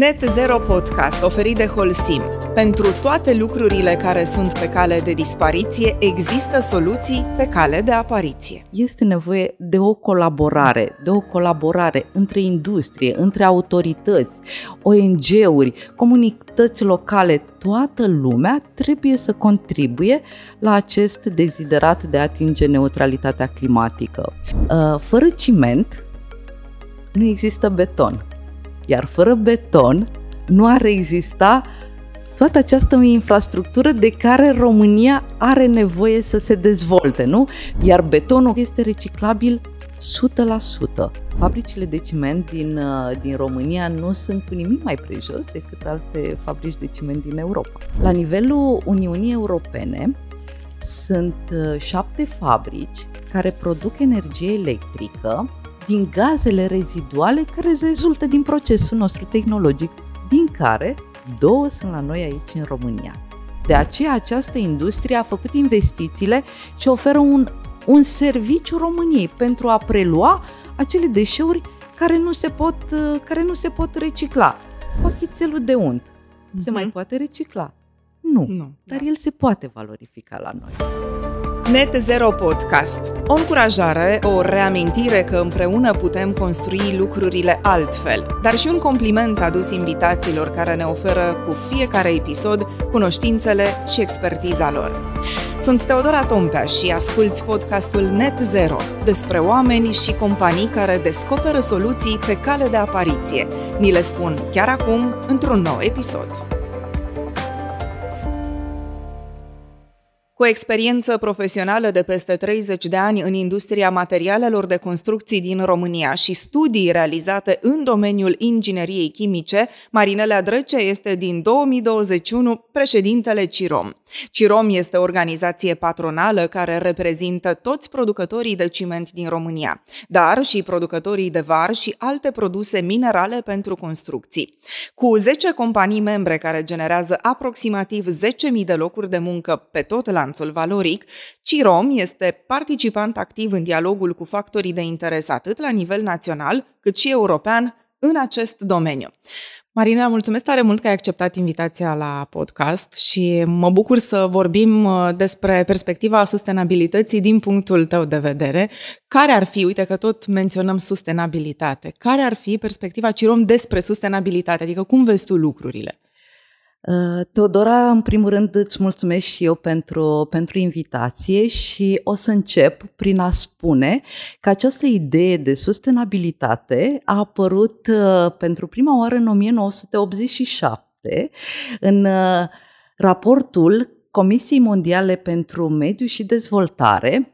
Net Zero Podcast, oferit de Holsim. Pentru toate lucrurile care sunt pe cale de dispariție, există soluții pe cale de apariție. Este nevoie de o colaborare, de o colaborare între industrie, între autorități, ONG-uri, comunități locale, toată lumea trebuie să contribuie la acest deziderat de a atinge neutralitatea climatică. Uh, fără ciment nu există beton iar fără beton nu ar exista toată această infrastructură de care România are nevoie să se dezvolte, nu? Iar betonul este reciclabil 100%. Fabricile de ciment din, uh, din România nu sunt cu nimic mai prejos decât alte fabrici de ciment din Europa. La nivelul Uniunii Europene sunt uh, șapte fabrici care produc energie electrică din gazele reziduale care rezultă din procesul nostru tehnologic, din care două sunt la noi aici în România. De aceea această industrie a făcut investițiile și oferă un, un serviciu României pentru a prelua acele deșeuri care nu se pot, care nu se pot recicla. Pachetelul de unt uh-huh. se mai mhm. poate recicla? Nu, nu dar da. el se poate valorifica la noi. Net Zero Podcast. O încurajare, o reamintire că împreună putem construi lucrurile altfel, dar și un compliment adus invitațiilor care ne oferă cu fiecare episod cunoștințele și expertiza lor. Sunt Teodora Tompea și asculți podcastul Net Zero despre oameni și companii care descoperă soluții pe cale de apariție. Ni le spun chiar acum într-un nou episod. Cu o experiență profesională de peste 30 de ani în industria materialelor de construcții din România și studii realizate în domeniul ingineriei chimice, Marinela Drăce este din 2021 președintele CIROM. CIROM este o organizație patronală care reprezintă toți producătorii de ciment din România, dar și producătorii de var și alte produse minerale pentru construcții. Cu 10 companii membre care generează aproximativ 10.000 de locuri de muncă pe tot lanțul, lanțul valoric, CIROM este participant activ în dialogul cu factorii de interes atât la nivel național cât și european în acest domeniu. Marina, mulțumesc tare mult că ai acceptat invitația la podcast și mă bucur să vorbim uh, despre perspectiva sustenabilității din punctul tău de vedere. Care ar fi, uite că tot menționăm sustenabilitate, care ar fi perspectiva CIROM despre sustenabilitate? Adică cum vezi tu lucrurile? Uh, Teodora, în primul rând îți mulțumesc și eu pentru, pentru invitație și o să încep prin a spune că această idee de sustenabilitate a apărut uh, pentru prima oară în 1987 în uh, raportul Comisiei Mondiale pentru Mediu și Dezvoltare,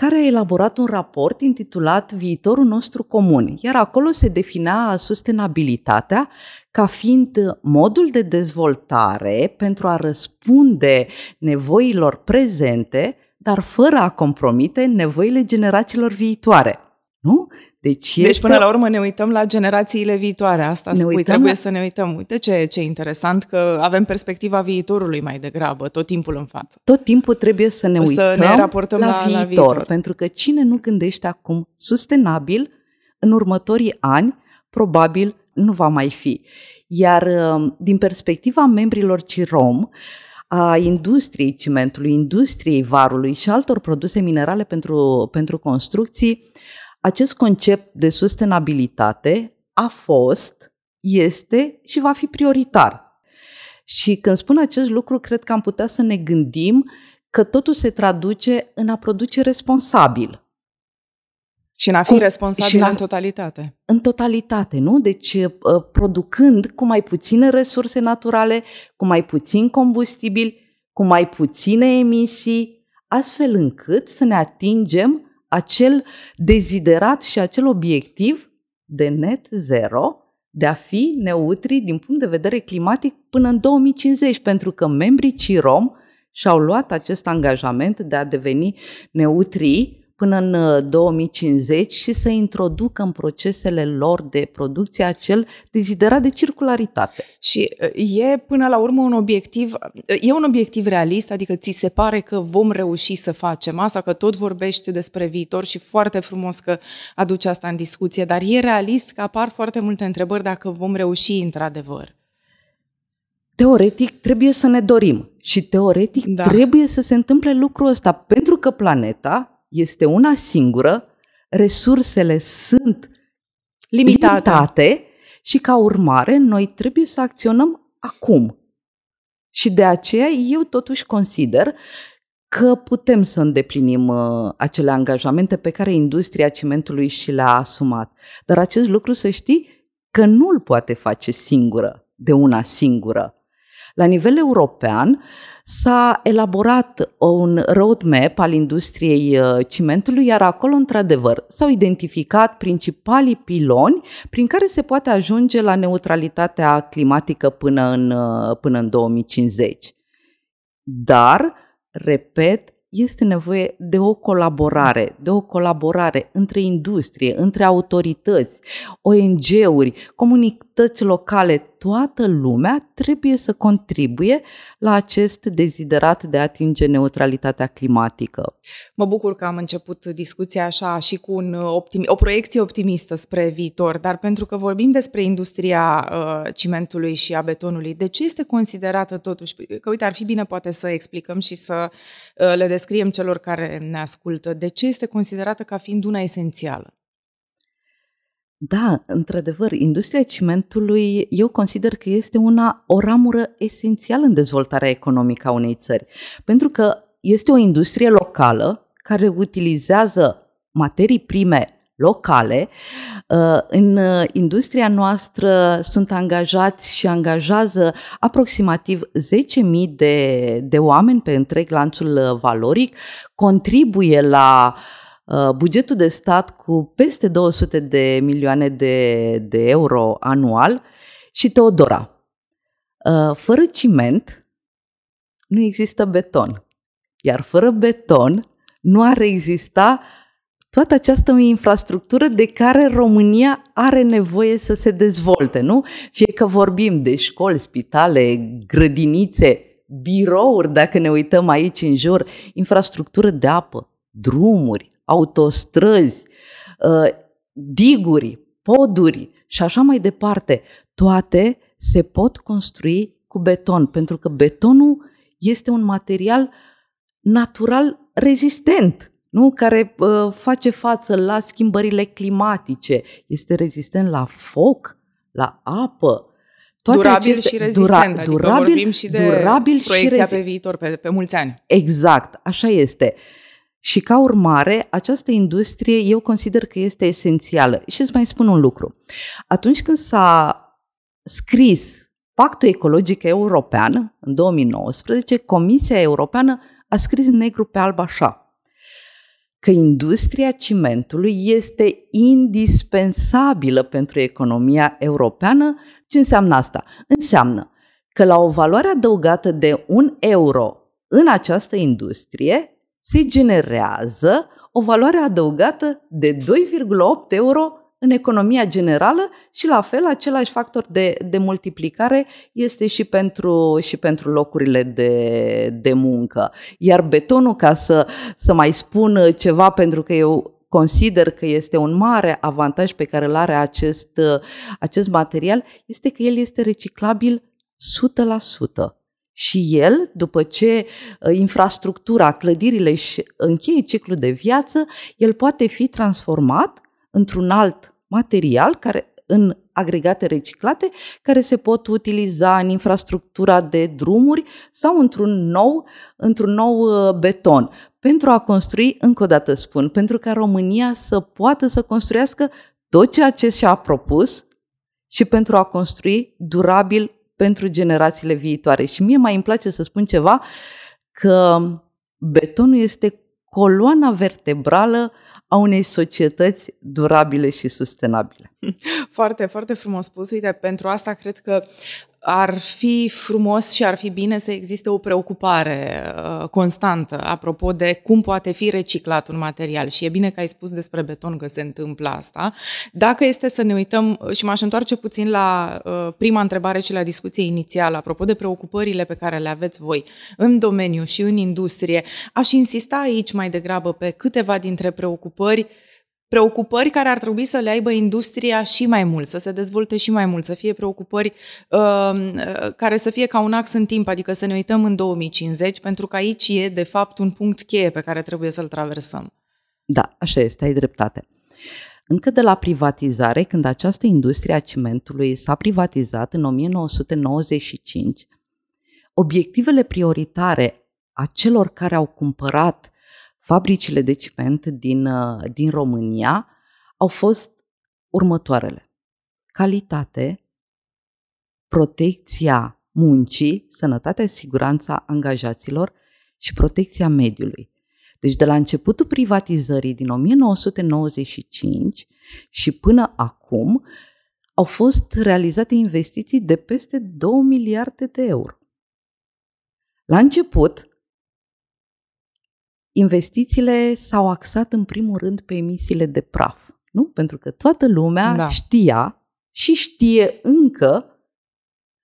care a elaborat un raport intitulat Viitorul nostru comun, iar acolo se definea sustenabilitatea ca fiind modul de dezvoltare pentru a răspunde nevoilor prezente, dar fără a compromite nevoile generațiilor viitoare. Nu? Deci, deci este... până la urmă ne uităm la generațiile viitoare. Asta ne spui, trebuie la... să ne uităm. Uite ce, ce interesant că avem perspectiva viitorului mai degrabă, tot timpul în față. Tot timpul trebuie să ne o uităm să ne raportăm la, la, viitor, la viitor. Pentru că cine nu gândește acum sustenabil, în următorii ani, probabil nu va mai fi. Iar um, din perspectiva membrilor CIROM, a industriei cimentului, industriei varului și altor produse minerale pentru, pentru construcții, acest concept de sustenabilitate a fost, este și va fi prioritar. Și când spun acest lucru, cred că am putea să ne gândim că totul se traduce în a produce responsabil. Și în a fi cu, responsabil în, a, în totalitate. În totalitate, nu? Deci, uh, producând cu mai puține resurse naturale, cu mai puțin combustibil, cu mai puține emisii, astfel încât să ne atingem acel deziderat și acel obiectiv de net zero, de a fi neutri din punct de vedere climatic până în 2050, pentru că membrii CIROM și-au luat acest angajament de a deveni neutri până în 2050 și să introducă în procesele lor de producție acel deziderat de circularitate. Și e până la urmă un obiectiv, e un obiectiv realist, adică ți se pare că vom reuși să facem asta, că tot vorbești despre viitor și foarte frumos că aduci asta în discuție, dar e realist că apar foarte multe întrebări dacă vom reuși într-adevăr. Teoretic trebuie să ne dorim și teoretic da. trebuie să se întâmple lucrul ăsta pentru că planeta este una singură, resursele sunt limitate, limitate și ca urmare noi trebuie să acționăm acum. Și de aceea eu totuși consider că putem să îndeplinim uh, acele angajamente pe care industria cimentului și le-a asumat. Dar acest lucru să știi că nu îl poate face singură, de una singură. La nivel european s-a elaborat un roadmap al industriei uh, cimentului, iar acolo, într-adevăr, s-au identificat principalii piloni prin care se poate ajunge la neutralitatea climatică până în, uh, până în 2050. Dar, repet, este nevoie de o colaborare, de o colaborare între industrie, între autorități, ONG-uri, comunități locale, toată lumea trebuie să contribuie la acest deziderat de a atinge neutralitatea climatică. Mă bucur că am început discuția așa și cu un optimi- o proiecție optimistă spre viitor, dar pentru că vorbim despre industria uh, cimentului și a betonului, de ce este considerată totuși, că uite, ar fi bine poate să explicăm și să uh, le descriem celor care ne ascultă, de ce este considerată ca fiind una esențială? Da, într-adevăr, industria cimentului eu consider că este una, o ramură esențială în dezvoltarea economică a unei țări, pentru că este o industrie locală care utilizează materii prime locale. Uh, în industria noastră sunt angajați și angajează aproximativ 10.000 de, de oameni pe întreg lanțul valoric, contribuie la uh, Uh, bugetul de stat cu peste 200 de milioane de, de euro anual și Teodora. Uh, fără ciment nu există beton, iar fără beton nu ar exista toată această infrastructură de care România are nevoie să se dezvolte, nu? Fie că vorbim de școli, spitale, grădinițe, birouri, dacă ne uităm aici în jur, infrastructură de apă, drumuri, autostrăzi, uh, diguri, poduri și așa mai departe, toate se pot construi cu beton, pentru că betonul este un material natural rezistent, nu? care uh, face față la schimbările climatice, este rezistent la foc, la apă. Toate durabil aceste, și rezistent, dura, adică durabil, vorbim și de durabil proiecția și rezi... pe viitor, pe, pe mulți ani. Exact, așa este. Uh, și ca urmare, această industrie eu consider că este esențială. Și îți mai spun un lucru. Atunci când s-a scris Pactul Ecologic European, în 2019, Comisia Europeană a scris negru pe alb așa că industria cimentului este indispensabilă pentru economia europeană. Ce înseamnă asta? Înseamnă că la o valoare adăugată de un euro în această industrie, se generează o valoare adăugată de 2,8 euro în economia generală și la fel același factor de, de multiplicare este și pentru, și pentru locurile de, de muncă. Iar betonul, ca să, să mai spun ceva, pentru că eu consider că este un mare avantaj pe care îl are acest, acest material, este că el este reciclabil 100% și el, după ce uh, infrastructura, clădirile își încheie ciclul de viață, el poate fi transformat într-un alt material care în agregate reciclate care se pot utiliza în infrastructura de drumuri sau într-un nou, într-un nou uh, beton. Pentru a construi, încă o dată spun, pentru ca România să poată să construiască tot ceea ce și-a propus și pentru a construi durabil pentru generațiile viitoare. Și mie mai îmi place să spun ceva că betonul este coloana vertebrală a unei societăți durabile și sustenabile. Foarte, foarte frumos spus. Uite, pentru asta cred că ar fi frumos și ar fi bine să existe o preocupare uh, constantă apropo de cum poate fi reciclat un material. Și e bine că ai spus despre beton că se întâmplă asta. Dacă este să ne uităm, și m-aș întoarce puțin la uh, prima întrebare și la discuție inițială, apropo de preocupările pe care le aveți voi în domeniu și în industrie, aș insista aici mai degrabă pe câteva dintre preocupări preocupări care ar trebui să le aibă industria și mai mult, să se dezvolte și mai mult, să fie preocupări uh, care să fie ca un ax în timp, adică să ne uităm în 2050, pentru că aici e, de fapt, un punct cheie pe care trebuie să-l traversăm. Da, așa este, ai dreptate. Încă de la privatizare, când această industrie a cimentului s-a privatizat în 1995, obiectivele prioritare a celor care au cumpărat fabricile de ciment din, uh, din România au fost următoarele. Calitate, protecția muncii, sănătatea și siguranța angajaților și protecția mediului. Deci de la începutul privatizării din 1995 și până acum au fost realizate investiții de peste 2 miliarde de euro. La început, investițiile s-au axat în primul rând pe emisiile de praf. Nu? Pentru că toată lumea da. știa și știe încă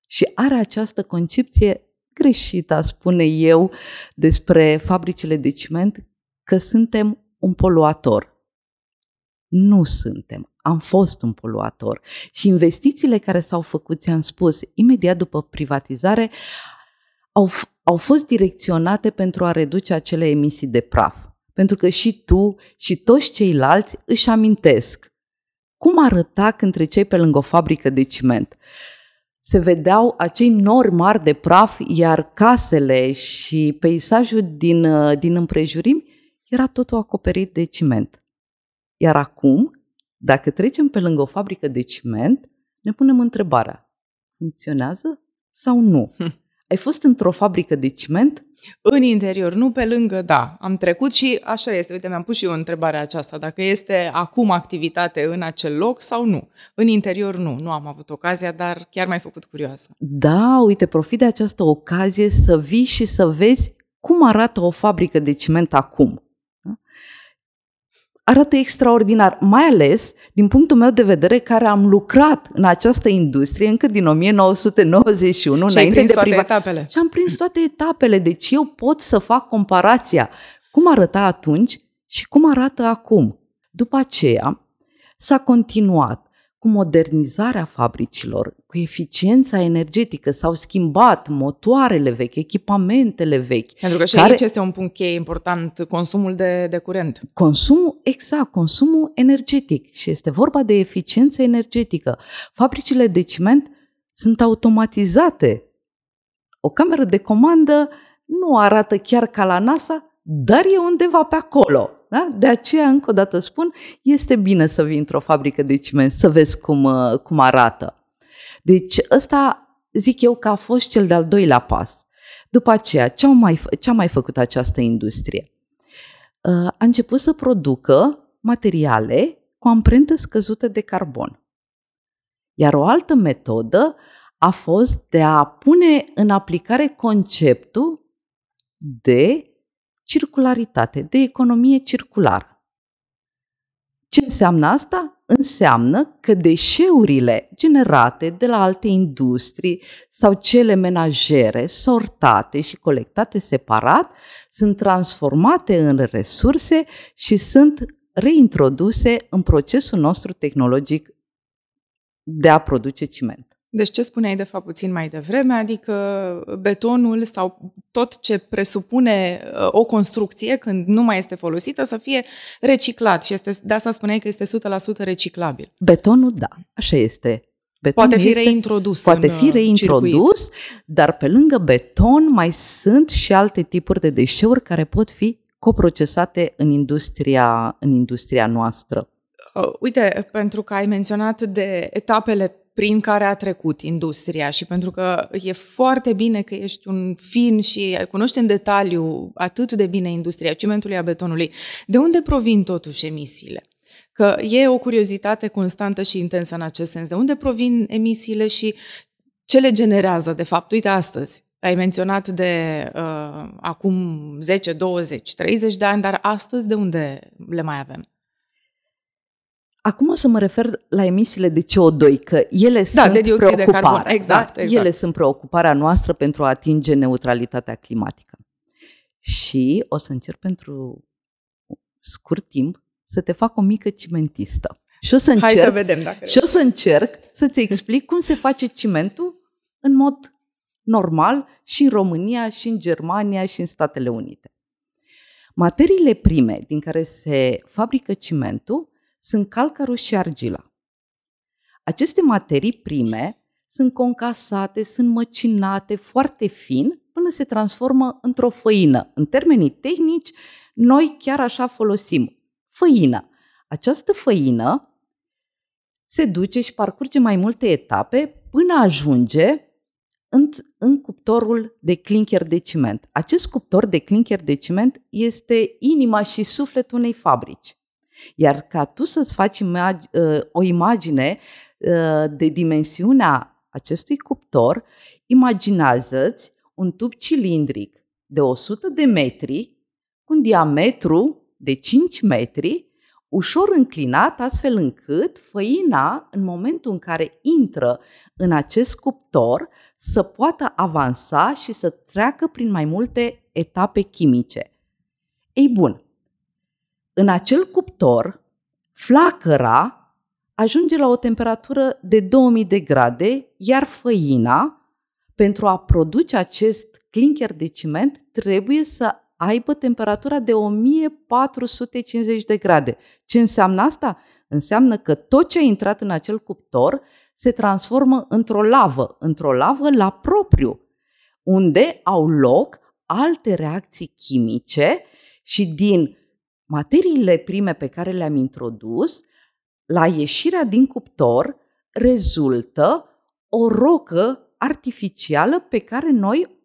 și are această concepție greșită, spune eu, despre fabricile de ciment, că suntem un poluator. Nu suntem. Am fost un poluator. Și investițiile care s-au făcut, ți-am spus, imediat după privatizare, au, au fost direcționate pentru a reduce acele emisii de praf. Pentru că și tu și toți ceilalți își amintesc cum arăta când treceai pe lângă o fabrică de ciment. Se vedeau acei nori mari de praf, iar casele și peisajul din, din împrejurimi era totul acoperit de ciment. Iar acum, dacă trecem pe lângă o fabrică de ciment, ne punem întrebarea, funcționează sau nu? Hm. Ai fost într-o fabrică de ciment? În interior, nu pe lângă, da. Am trecut și așa este. Uite, mi-am pus și eu întrebarea aceasta, dacă este acum activitate în acel loc sau nu. În interior, nu. Nu am avut ocazia, dar chiar m-ai făcut curioasă. Da, uite, profit de această ocazie să vii și să vezi cum arată o fabrică de ciment acum arată extraordinar, mai ales din punctul meu de vedere care am lucrat în această industrie încă din 1991 și înainte de priva... etapele. Și am prins toate etapele, deci eu pot să fac comparația cum arăta atunci și cum arată acum. După aceea s-a continuat cu modernizarea fabricilor, cu eficiența energetică, s-au schimbat motoarele vechi, echipamentele vechi. Pentru că și care... aici este un punct cheie important, consumul de, de curent. Consumul, exact, consumul energetic și este vorba de eficiență energetică. Fabricile de ciment sunt automatizate. O cameră de comandă nu arată chiar ca la NASA, dar e undeva pe acolo. Da? De aceea, încă o dată spun, este bine să vii într-o fabrică de ciment, să vezi cum, uh, cum arată. Deci ăsta zic eu că a fost cel de-al doilea pas. După aceea, ce, au mai, ce a mai făcut această industrie? Uh, a început să producă materiale cu amprentă scăzută de carbon. Iar o altă metodă a fost de a pune în aplicare conceptul de circularitate, de economie circulară. Ce înseamnă asta? Înseamnă că deșeurile generate de la alte industrii sau cele menajere, sortate și colectate separat, sunt transformate în resurse și sunt reintroduse în procesul nostru tehnologic de a produce ciment. Deci ce spuneai de fapt puțin mai devreme, adică betonul sau tot ce presupune uh, o construcție când nu mai este folosită să fie reciclat și este, de asta spuneai că este 100% reciclabil. Betonul, da, așa este. Betonul poate fi este, reintrodus. Poate fi uh, reintrodus, circuit. dar pe lângă beton mai sunt și alte tipuri de deșeuri care pot fi coprocesate în industria, în industria noastră. Uh, uite, pentru că ai menționat de etapele prin care a trecut industria și pentru că e foarte bine că ești un fin și cunoști în detaliu atât de bine industria cimentului a betonului, de unde provin totuși emisiile? Că e o curiozitate constantă și intensă în acest sens. De unde provin emisiile și ce le generează, de fapt? Uite, astăzi, ai menționat de uh, acum 10, 20, 30 de ani, dar astăzi de unde le mai avem? Acum o să mă refer la emisiile de CO2, că ele da, sunt de dioxid de carbon. Exact, da? exact. Ele sunt preocuparea noastră pentru a atinge neutralitatea climatică. Și o să încerc pentru scurt timp să te fac o mică cimentistă. Și o să încerc, Hai să vedem dacă Și o să încerc să-ți explic cum se face cimentul în mod normal și în România, și în Germania, și în Statele Unite. Materiile prime din care se fabrică cimentul sunt calcarul și argila. Aceste materii prime sunt concasate, sunt măcinate foarte fin până se transformă într-o făină. În termenii tehnici, noi chiar așa folosim făină. Această făină se duce și parcurge mai multe etape până ajunge în, în cuptorul de clinker de ciment. Acest cuptor de clinker de ciment este inima și sufletul unei fabrici. Iar ca tu să-ți faci imag- uh, o imagine uh, de dimensiunea acestui cuptor, imaginează-ți un tub cilindric de 100 de metri cu un diametru de 5 metri, ușor înclinat astfel încât făina, în momentul în care intră în acest cuptor, să poată avansa și să treacă prin mai multe etape chimice. Ei bun, în acel cuptor, flacăra ajunge la o temperatură de 2000 de grade, iar făina, pentru a produce acest clinker de ciment, trebuie să aibă temperatura de 1450 de grade. Ce înseamnă asta? Înseamnă că tot ce a intrat în acel cuptor se transformă într-o lavă, într-o lavă la propriu, unde au loc alte reacții chimice și din materiile prime pe care le-am introdus, la ieșirea din cuptor rezultă o rocă artificială pe care noi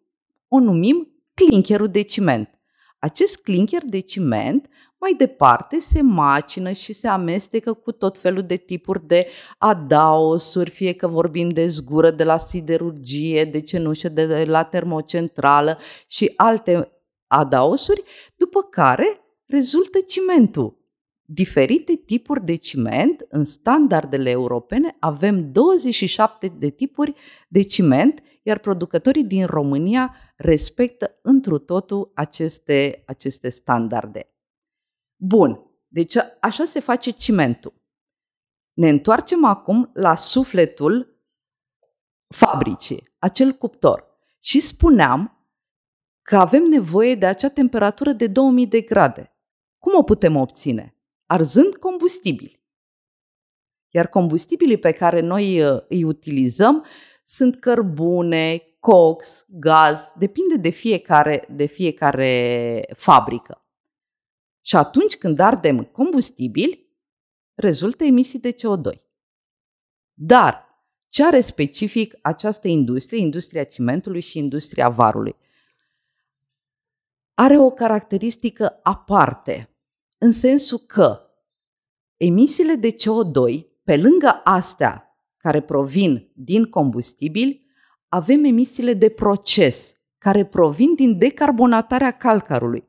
o numim clinkerul de ciment. Acest clinker de ciment mai departe se macină și se amestecă cu tot felul de tipuri de adaosuri, fie că vorbim de zgură de la siderurgie, de cenușă de la termocentrală și alte adaosuri, după care rezultă cimentul. Diferite tipuri de ciment, în standardele europene avem 27 de tipuri de ciment, iar producătorii din România respectă întru totul aceste, aceste standarde. Bun, deci așa se face cimentul. Ne întoarcem acum la sufletul fabricii, acel cuptor. Și spuneam că avem nevoie de acea temperatură de 2000 de grade. Cum o putem obține? Arzând combustibili. Iar combustibilii pe care noi uh, îi utilizăm sunt cărbune, cox, gaz, depinde de fiecare, de fiecare fabrică. Și atunci când ardem combustibili, rezultă emisii de CO2. Dar ce are specific această industrie, industria cimentului și industria varului? Are o caracteristică aparte, în sensul că emisiile de CO2, pe lângă astea care provin din combustibili, avem emisiile de proces, care provin din decarbonatarea calcarului.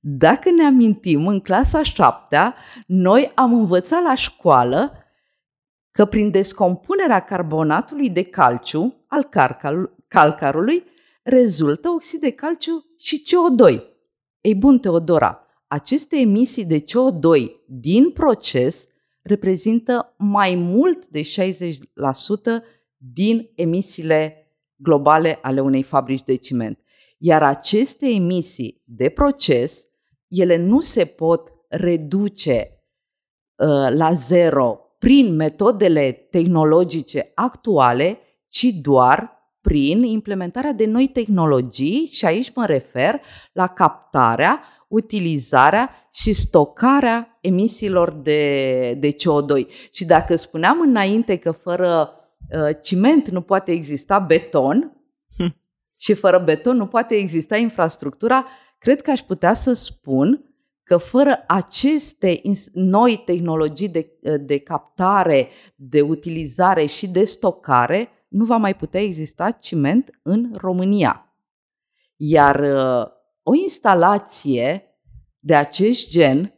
Dacă ne amintim, în clasa 7 noi am învățat la școală că prin descompunerea carbonatului de calciu al calcarului rezultă oxid de calciu și CO2. Ei bun, Teodora, aceste emisii de CO2 din proces reprezintă mai mult de 60% din emisiile globale ale unei fabrici de ciment. Iar aceste emisii de proces, ele nu se pot reduce uh, la zero prin metodele tehnologice actuale, ci doar prin implementarea de noi tehnologii și aici mă refer la captarea, utilizarea și stocarea emisiilor de, de CO2. Și dacă spuneam înainte că fără uh, ciment nu poate exista beton hm. și fără beton nu poate exista infrastructura, cred că aș putea să spun că fără aceste noi tehnologii de, de captare, de utilizare și de stocare, nu va mai putea exista ciment în România. Iar uh, o instalație de acest gen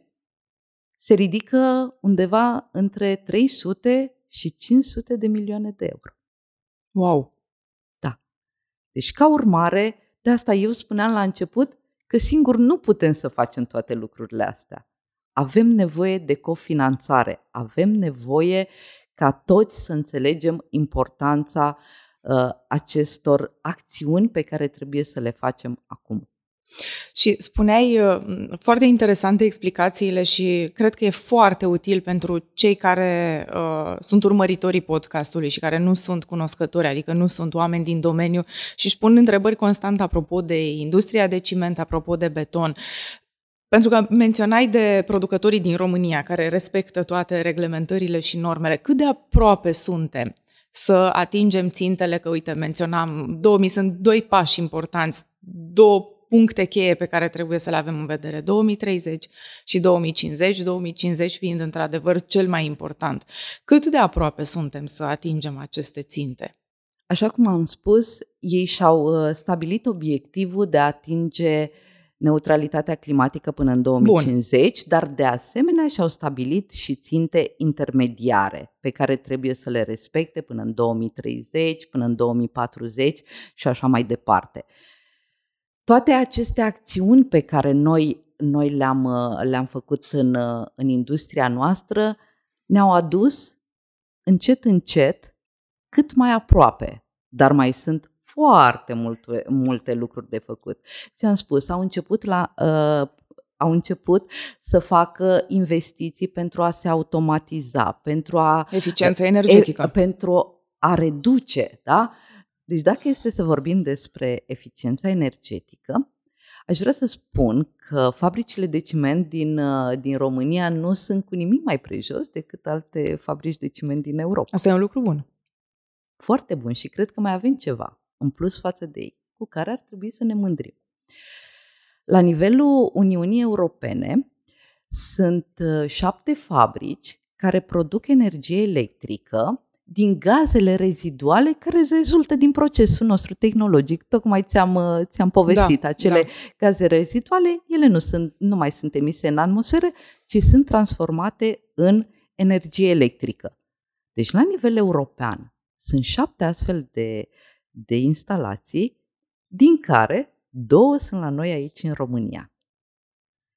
se ridică undeva între 300 și 500 de milioane de euro. Wow! Da. Deci, ca urmare, de asta eu spuneam la început că singur nu putem să facem toate lucrurile astea. Avem nevoie de cofinanțare, avem nevoie ca toți să înțelegem importanța uh, acestor acțiuni pe care trebuie să le facem acum. Și spuneai uh, foarte interesante explicațiile și cred că e foarte util pentru cei care uh, sunt urmăritorii podcastului și care nu sunt cunoscători, adică nu sunt oameni din domeniu și își pun întrebări constant apropo de industria de ciment, apropo de beton. Pentru că menționai de producătorii din România care respectă toate reglementările și normele. Cât de aproape suntem să atingem țintele, că uite, menționam, 2000 sunt doi pași importanți, două puncte cheie pe care trebuie să le avem în vedere, 2030 și 2050, 2050 fiind într-adevăr cel mai important. Cât de aproape suntem să atingem aceste ținte? Așa cum am spus, ei și-au uh, stabilit obiectivul de a atinge neutralitatea climatică până în 2050, Bun. dar de asemenea și-au stabilit și ținte intermediare pe care trebuie să le respecte până în 2030, până în 2040 și așa mai departe. Toate aceste acțiuni pe care noi, noi le-am, le-am făcut în, în industria noastră ne-au adus încet, încet, cât mai aproape. Dar mai sunt foarte multe, multe lucruri de făcut. Ți-am spus, au început la, uh, au început să facă investiții pentru a se automatiza, pentru a eficiență energetică, e, pentru a reduce, da? Deci dacă este să vorbim despre eficiența energetică, aș vrea să spun că fabricile de ciment din, uh, din România nu sunt cu nimic mai prejos decât alte fabrici de ciment din Europa. Asta e un lucru bun. Foarte bun și cred că mai avem ceva în plus față de ei, cu care ar trebui să ne mândrim. La nivelul Uniunii Europene sunt uh, șapte fabrici care produc energie electrică din gazele reziduale care rezultă din procesul nostru tehnologic. Tocmai ți-am, uh, ți-am povestit da, acele da. gaze reziduale, ele nu, sunt, nu mai sunt emise în atmosferă, ci sunt transformate în energie electrică. Deci, la nivel european, sunt șapte astfel de, de instalații, din care două sunt la noi aici în România.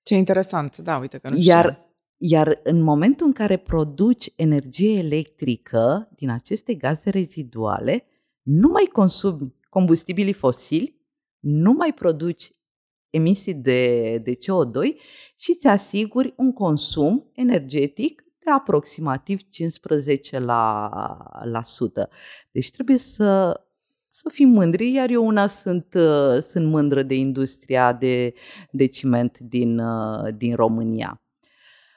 Ce interesant, da, uite că nu Iar știam. Iar în momentul în care produci energie electrică din aceste gaze reziduale, nu mai consumi combustibili fosili, nu mai produci emisii de, de CO2 și îți asiguri un consum energetic de aproximativ 15%. La, la sută. Deci trebuie să, să fim mândri, iar eu una sunt, sunt mândră de industria de, de ciment din, din România.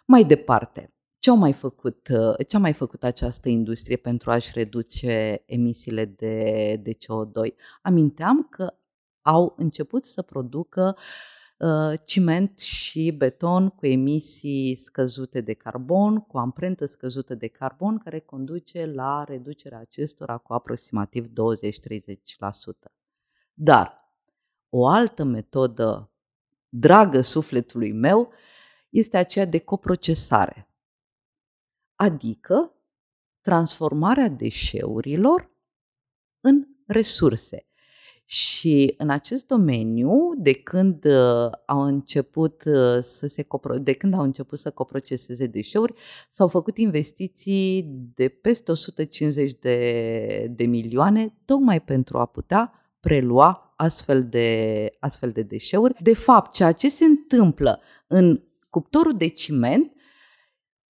Mai departe, ce a mai făcut, uh, ce a mai făcut această industrie pentru a-și reduce emisiile de, de CO2? Aminteam că au început să producă uh, ciment și beton cu emisii scăzute de carbon, cu amprentă scăzută de carbon, care conduce la reducerea acestora cu aproximativ 20-30%. Dar o altă metodă dragă sufletului meu este aceea de coprocesare, adică transformarea deșeurilor în resurse. Și în acest domeniu, de când uh, au început uh, să se copro- de când au început să coproceseze deșeuri, s-au făcut investiții de peste 150 de, de milioane tocmai pentru a putea prelua astfel de, astfel de deșeuri. De fapt, ceea ce se întâmplă în cuptorul de ciment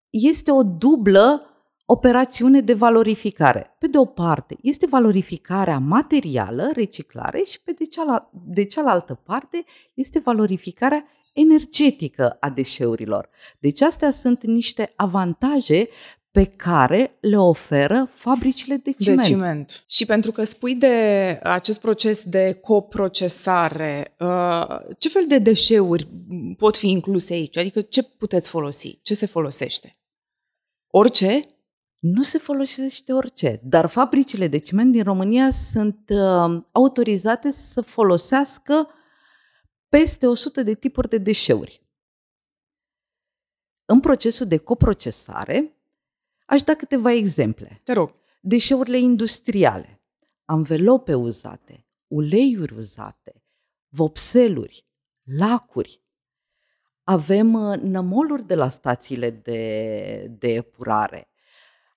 este o dublă operațiune de valorificare. Pe de o parte, este valorificarea materială, reciclare, și pe de, cealaltă, de cealaltă parte este valorificarea energetică a deșeurilor. Deci astea sunt niște avantaje pe care le oferă fabricile de ciment. De ciment. Și pentru că spui de acest proces de coprocesare, uh, ce fel de deșeuri pot fi incluse aici? Adică ce puteți folosi? Ce se folosește? Orice? Nu se folosește orice, dar fabricile de ciment din România sunt uh, autorizate să folosească peste 100 de tipuri de deșeuri. În procesul de coprocesare, aș da câteva exemple. Te rog. Deșeurile industriale, anvelope uzate, uleiuri uzate, vopseluri, lacuri. Avem uh, nămoluri de la stațiile de, de epurare.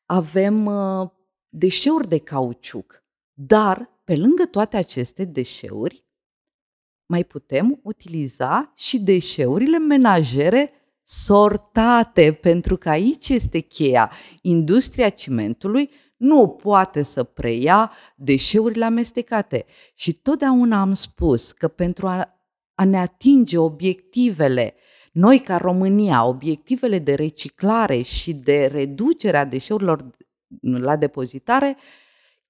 Avem uh, deșeuri de cauciuc. Dar, pe lângă toate aceste deșeuri, mai putem utiliza și deșeurile menajere sortate, pentru că aici este cheia. Industria cimentului nu poate să preia deșeurile amestecate. Și totdeauna am spus că pentru a, a ne atinge obiectivele, noi ca România, obiectivele de reciclare și de reducere a deșeurilor la depozitare,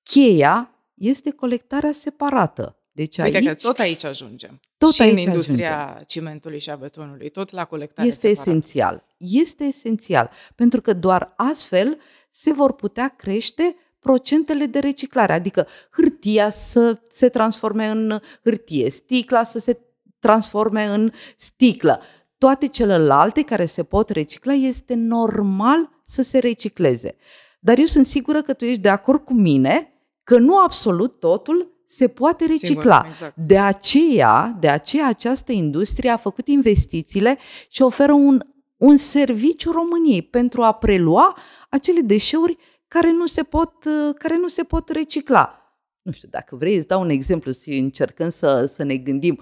cheia este colectarea separată. Deci Uite aici, că tot aici ajungem. Tot și aici în industria ajungem. cimentului și a betonului, tot la colectare Este separat. esențial. Este esențial, pentru că doar astfel se vor putea crește procentele de reciclare, adică hârtia să se transforme în hârtie, sticla să se transforme în sticlă. Toate celelalte care se pot recicla este normal să se recicleze. Dar eu sunt sigură că tu ești de acord cu mine că nu absolut totul se poate recicla. Sigur, exact. De aceea, de aceea această industrie a făcut investițiile și oferă un, un serviciu României pentru a prelua acele deșeuri care nu se pot, care nu se pot recicla. Nu știu, dacă vrei, îți dau un exemplu și încercăm să, să ne gândim.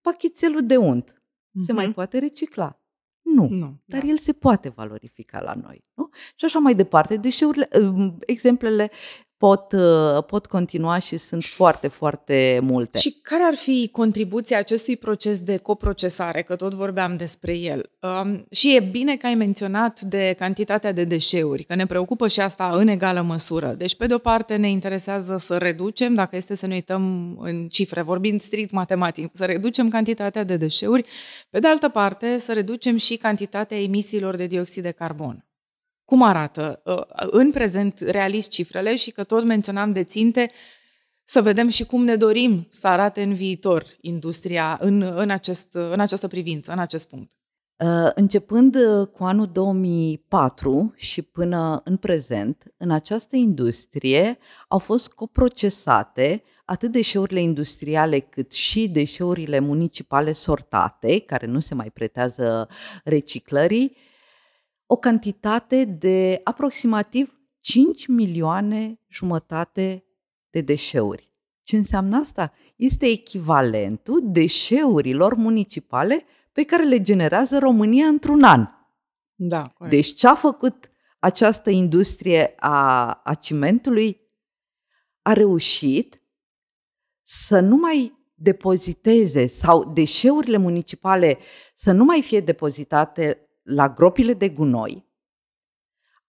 Pachetelul de unt uh-huh. se mai mhm. poate recicla? Nu, nu dar da. el se poate valorifica la noi. Nu? Și așa mai departe. Deșeurile, exemplele pot, uh, pot continua și sunt foarte, foarte multe. Și care ar fi contribuția acestui proces de coprocesare, că tot vorbeam despre el? Um, și e bine că ai menționat de cantitatea de deșeuri, că ne preocupă și asta în egală măsură. Deci, pe de o parte, ne interesează să reducem, dacă este să ne uităm în cifre, vorbind strict matematic, să reducem cantitatea de deșeuri, pe de altă parte, să reducem și cantitatea emisiilor de dioxid de carbon cum arată uh, în prezent realist cifrele și că tot menționam de ținte, să vedem și cum ne dorim să arate în viitor industria în, în, acest, în această privință, în acest punct. Uh, începând uh, cu anul 2004 și până în prezent, în această industrie au fost coprocesate atât deșeurile industriale cât și deșeurile municipale sortate, care nu se mai pretează reciclării, o cantitate de aproximativ 5 milioane jumătate de deșeuri. Ce înseamnă asta? Este echivalentul deșeurilor municipale pe care le generează România într-un an. Da, corect. Deci ce a făcut această industrie a, a cimentului? A reușit să nu mai depoziteze sau deșeurile municipale să nu mai fie depozitate la gropile de gunoi,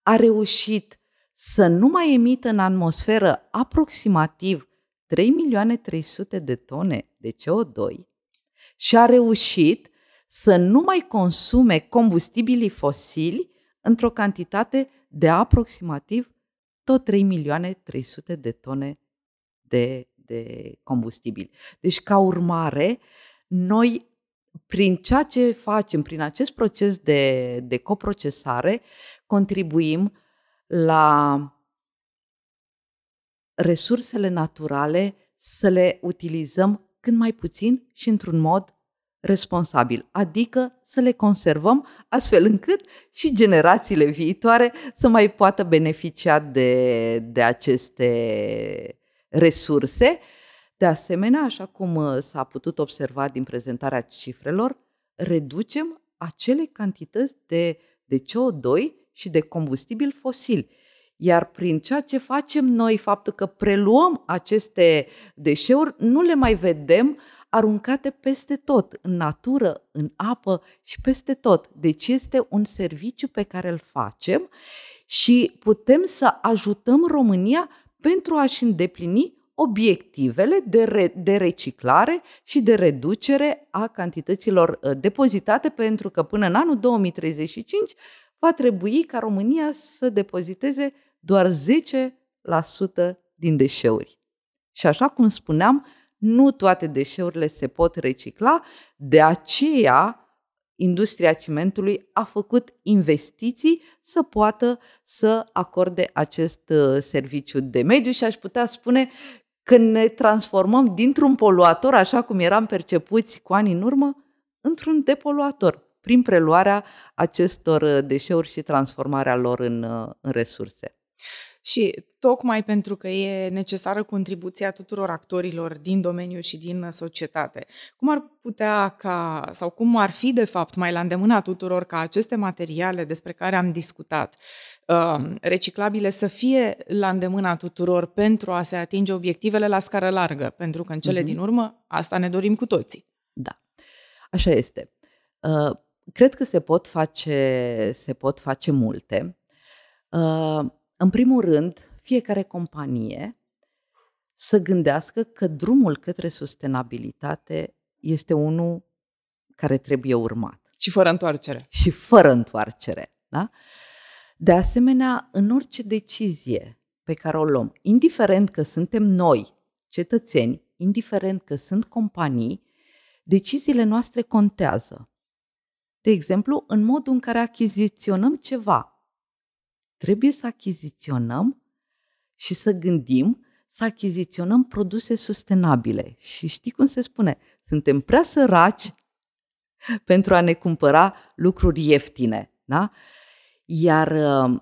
a reușit să nu mai emită în atmosferă aproximativ 3 milioane 300 de tone de CO2 și a reușit să nu mai consume combustibilii fosili într-o cantitate de aproximativ tot 3 milioane 300 de tone de, de combustibil. Deci, ca urmare, noi prin ceea ce facem, prin acest proces de, de coprocesare, contribuim la resursele naturale să le utilizăm cât mai puțin și într-un mod responsabil, adică să le conservăm astfel încât și generațiile viitoare să mai poată beneficia de, de aceste resurse de asemenea, așa cum uh, s-a putut observa din prezentarea cifrelor, reducem acele cantități de, de CO2 și de combustibil fosil. Iar prin ceea ce facem noi, faptul că preluăm aceste deșeuri, nu le mai vedem aruncate peste tot, în natură, în apă și peste tot. Deci este un serviciu pe care îl facem și putem să ajutăm România pentru a-și îndeplini obiectivele de, re, de reciclare și de reducere a cantităților uh, depozitate, pentru că până în anul 2035 va trebui ca România să depoziteze doar 10% din deșeuri. Și așa cum spuneam, nu toate deșeurile se pot recicla, de aceea industria cimentului a făcut investiții să poată să acorde acest uh, serviciu de mediu și aș putea spune că ne transformăm dintr-un poluator, așa cum eram percepuți cu ani în urmă, într-un depoluator, prin preluarea acestor uh, deșeuri și transformarea lor în, uh, în resurse. Și tocmai pentru că e necesară contribuția tuturor actorilor din domeniu și din societate, cum ar putea ca, sau cum ar fi de fapt mai la îndemâna tuturor ca aceste materiale despre care am discutat, um, reciclabile să fie la îndemâna tuturor pentru a se atinge obiectivele la scară largă, pentru că în cele uh-huh. din urmă asta ne dorim cu toții. Da, așa este. Uh, cred că se pot face, se pot face multe. Uh, în primul rând, fiecare companie să gândească că drumul către sustenabilitate este unul care trebuie urmat. Și fără întoarcere. Și fără întoarcere. Da? De asemenea, în orice decizie pe care o luăm, indiferent că suntem noi, cetățeni, indiferent că sunt companii, deciziile noastre contează. De exemplu, în modul în care achiziționăm ceva trebuie să achiziționăm și să gândim să achiziționăm produse sustenabile. Și știi cum se spune? Suntem prea săraci pentru a ne cumpăra lucruri ieftine. Da? Iar uh,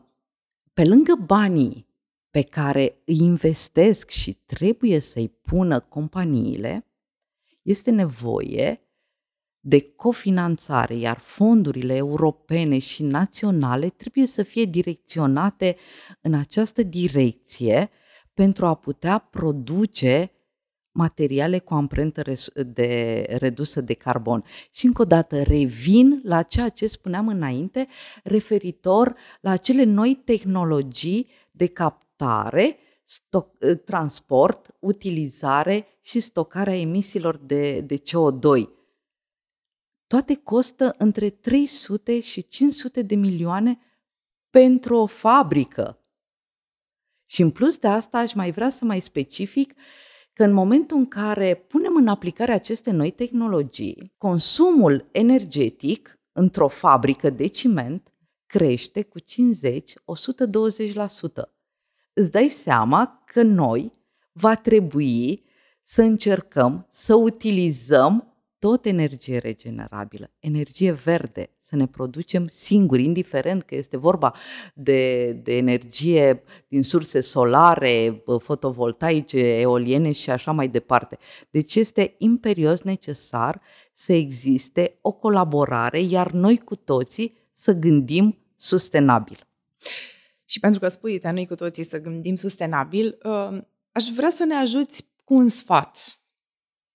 pe lângă banii pe care îi investesc și trebuie să-i pună companiile, este nevoie de cofinanțare, iar fondurile europene și naționale trebuie să fie direcționate în această direcție pentru a putea produce materiale cu amprentă de, redusă de carbon. Și încă o dată revin la ceea ce spuneam înainte referitor la acele noi tehnologii de captare, stoc, transport, utilizare și stocarea emisiilor de, de CO2 toate costă între 300 și 500 de milioane pentru o fabrică. Și în plus de asta aș mai vrea să mai specific că în momentul în care punem în aplicare aceste noi tehnologii, consumul energetic într-o fabrică de ciment crește cu 50-120%. Îți dai seama că noi va trebui să încercăm să utilizăm tot energie regenerabilă, energie verde, să ne producem singuri, indiferent că este vorba de, de energie din surse solare, fotovoltaice, eoliene și așa mai departe. Deci este imperios necesar să existe o colaborare, iar noi cu toții să gândim sustenabil. Și pentru că spui, noi cu toții să gândim sustenabil, uh, aș vrea să ne ajuți cu un sfat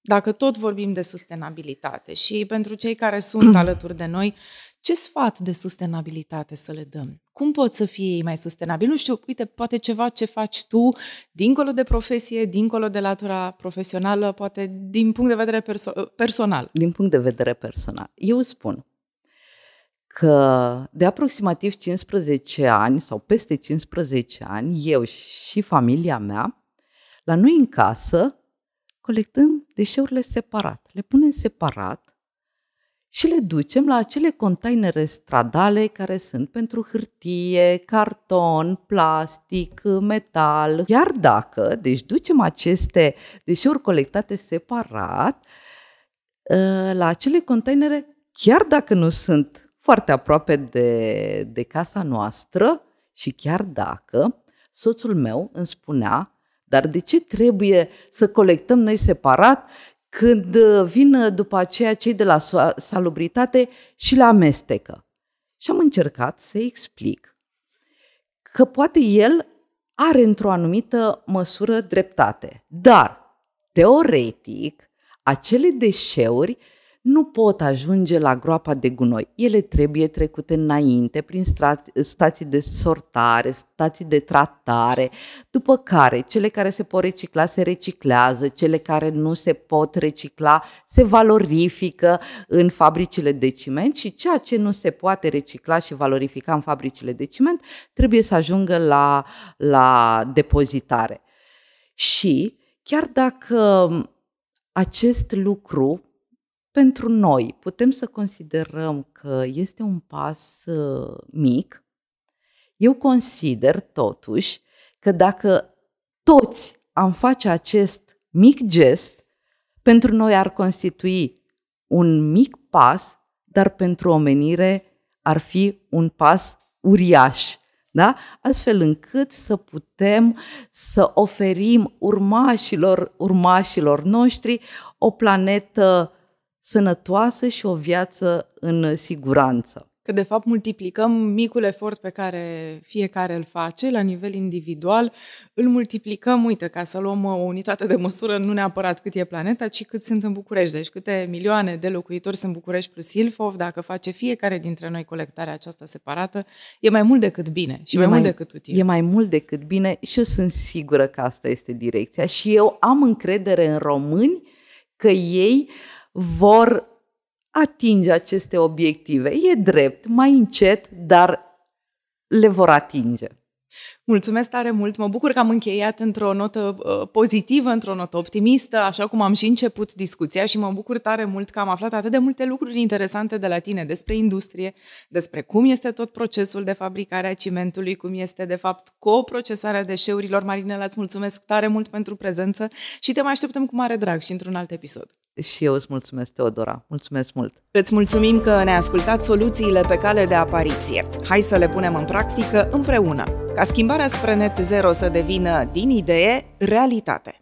dacă tot vorbim de sustenabilitate și pentru cei care sunt alături de noi, ce sfat de sustenabilitate să le dăm? Cum pot să fie ei mai sustenabili? Nu știu, uite, poate ceva ce faci tu, dincolo de profesie, dincolo de latura profesională, poate din punct de vedere perso- personal. Din punct de vedere personal. Eu spun că de aproximativ 15 ani sau peste 15 ani, eu și familia mea, la noi în casă, colectăm deșeurile separat. Le punem separat și le ducem la acele containere stradale care sunt pentru hârtie, carton, plastic, metal. Iar dacă, deci ducem aceste deșeuri colectate separat ă, la acele containere, chiar dacă nu sunt foarte aproape de, de casa noastră și chiar dacă soțul meu îmi spunea dar de ce trebuie să colectăm noi separat când uh, vin uh, după aceea cei de la salubritate și le amestecă? Și am încercat să explic că poate el are într-o anumită măsură dreptate, dar teoretic acele deșeuri nu pot ajunge la groapa de gunoi. Ele trebuie trecute înainte prin stații de sortare, stații de tratare, după care cele care se pot recicla se reciclează, cele care nu se pot recicla se valorifică în fabricile de ciment și ceea ce nu se poate recicla și valorifica în fabricile de ciment trebuie să ajungă la, la depozitare. Și chiar dacă acest lucru pentru noi putem să considerăm că este un pas uh, mic, eu consider totuși că dacă toți am face acest mic gest, pentru noi ar constitui un mic pas, dar pentru omenire ar fi un pas uriaș. Da? Astfel încât să putem să oferim urmașilor, urmașilor noștri o planetă sănătoasă și o viață în siguranță. Că de fapt multiplicăm micul efort pe care fiecare îl face la nivel individual, îl multiplicăm, uite, ca să luăm o unitate de măsură, nu neapărat cât e planeta, ci cât sunt în București. Deci câte milioane de locuitori sunt București plus Ilfov, dacă face fiecare dintre noi colectarea aceasta separată, e mai mult decât bine și e mai, mai mult decât util. E mai mult decât bine și eu sunt sigură că asta este direcția și eu am încredere în români că ei uh, vor atinge aceste obiective. E drept, mai încet, dar le vor atinge. Mulțumesc tare mult! Mă bucur că am încheiat într-o notă uh, pozitivă, într-o notă optimistă, așa cum am și început discuția și mă bucur tare mult că am aflat atât de multe lucruri interesante de la tine despre industrie, despre cum este tot procesul de fabricare a cimentului, cum este de fapt coprocesarea deșeurilor. Marinela, îți mulțumesc tare mult pentru prezență și te mai așteptăm cu mare drag și într-un alt episod. Și eu îți mulțumesc, Teodora. Mulțumesc mult! Îți mulțumim că ne-ai ascultat soluțiile pe cale de apariție. Hai să le punem în practică împreună, ca schimbarea spre net zero să devină din idee realitate.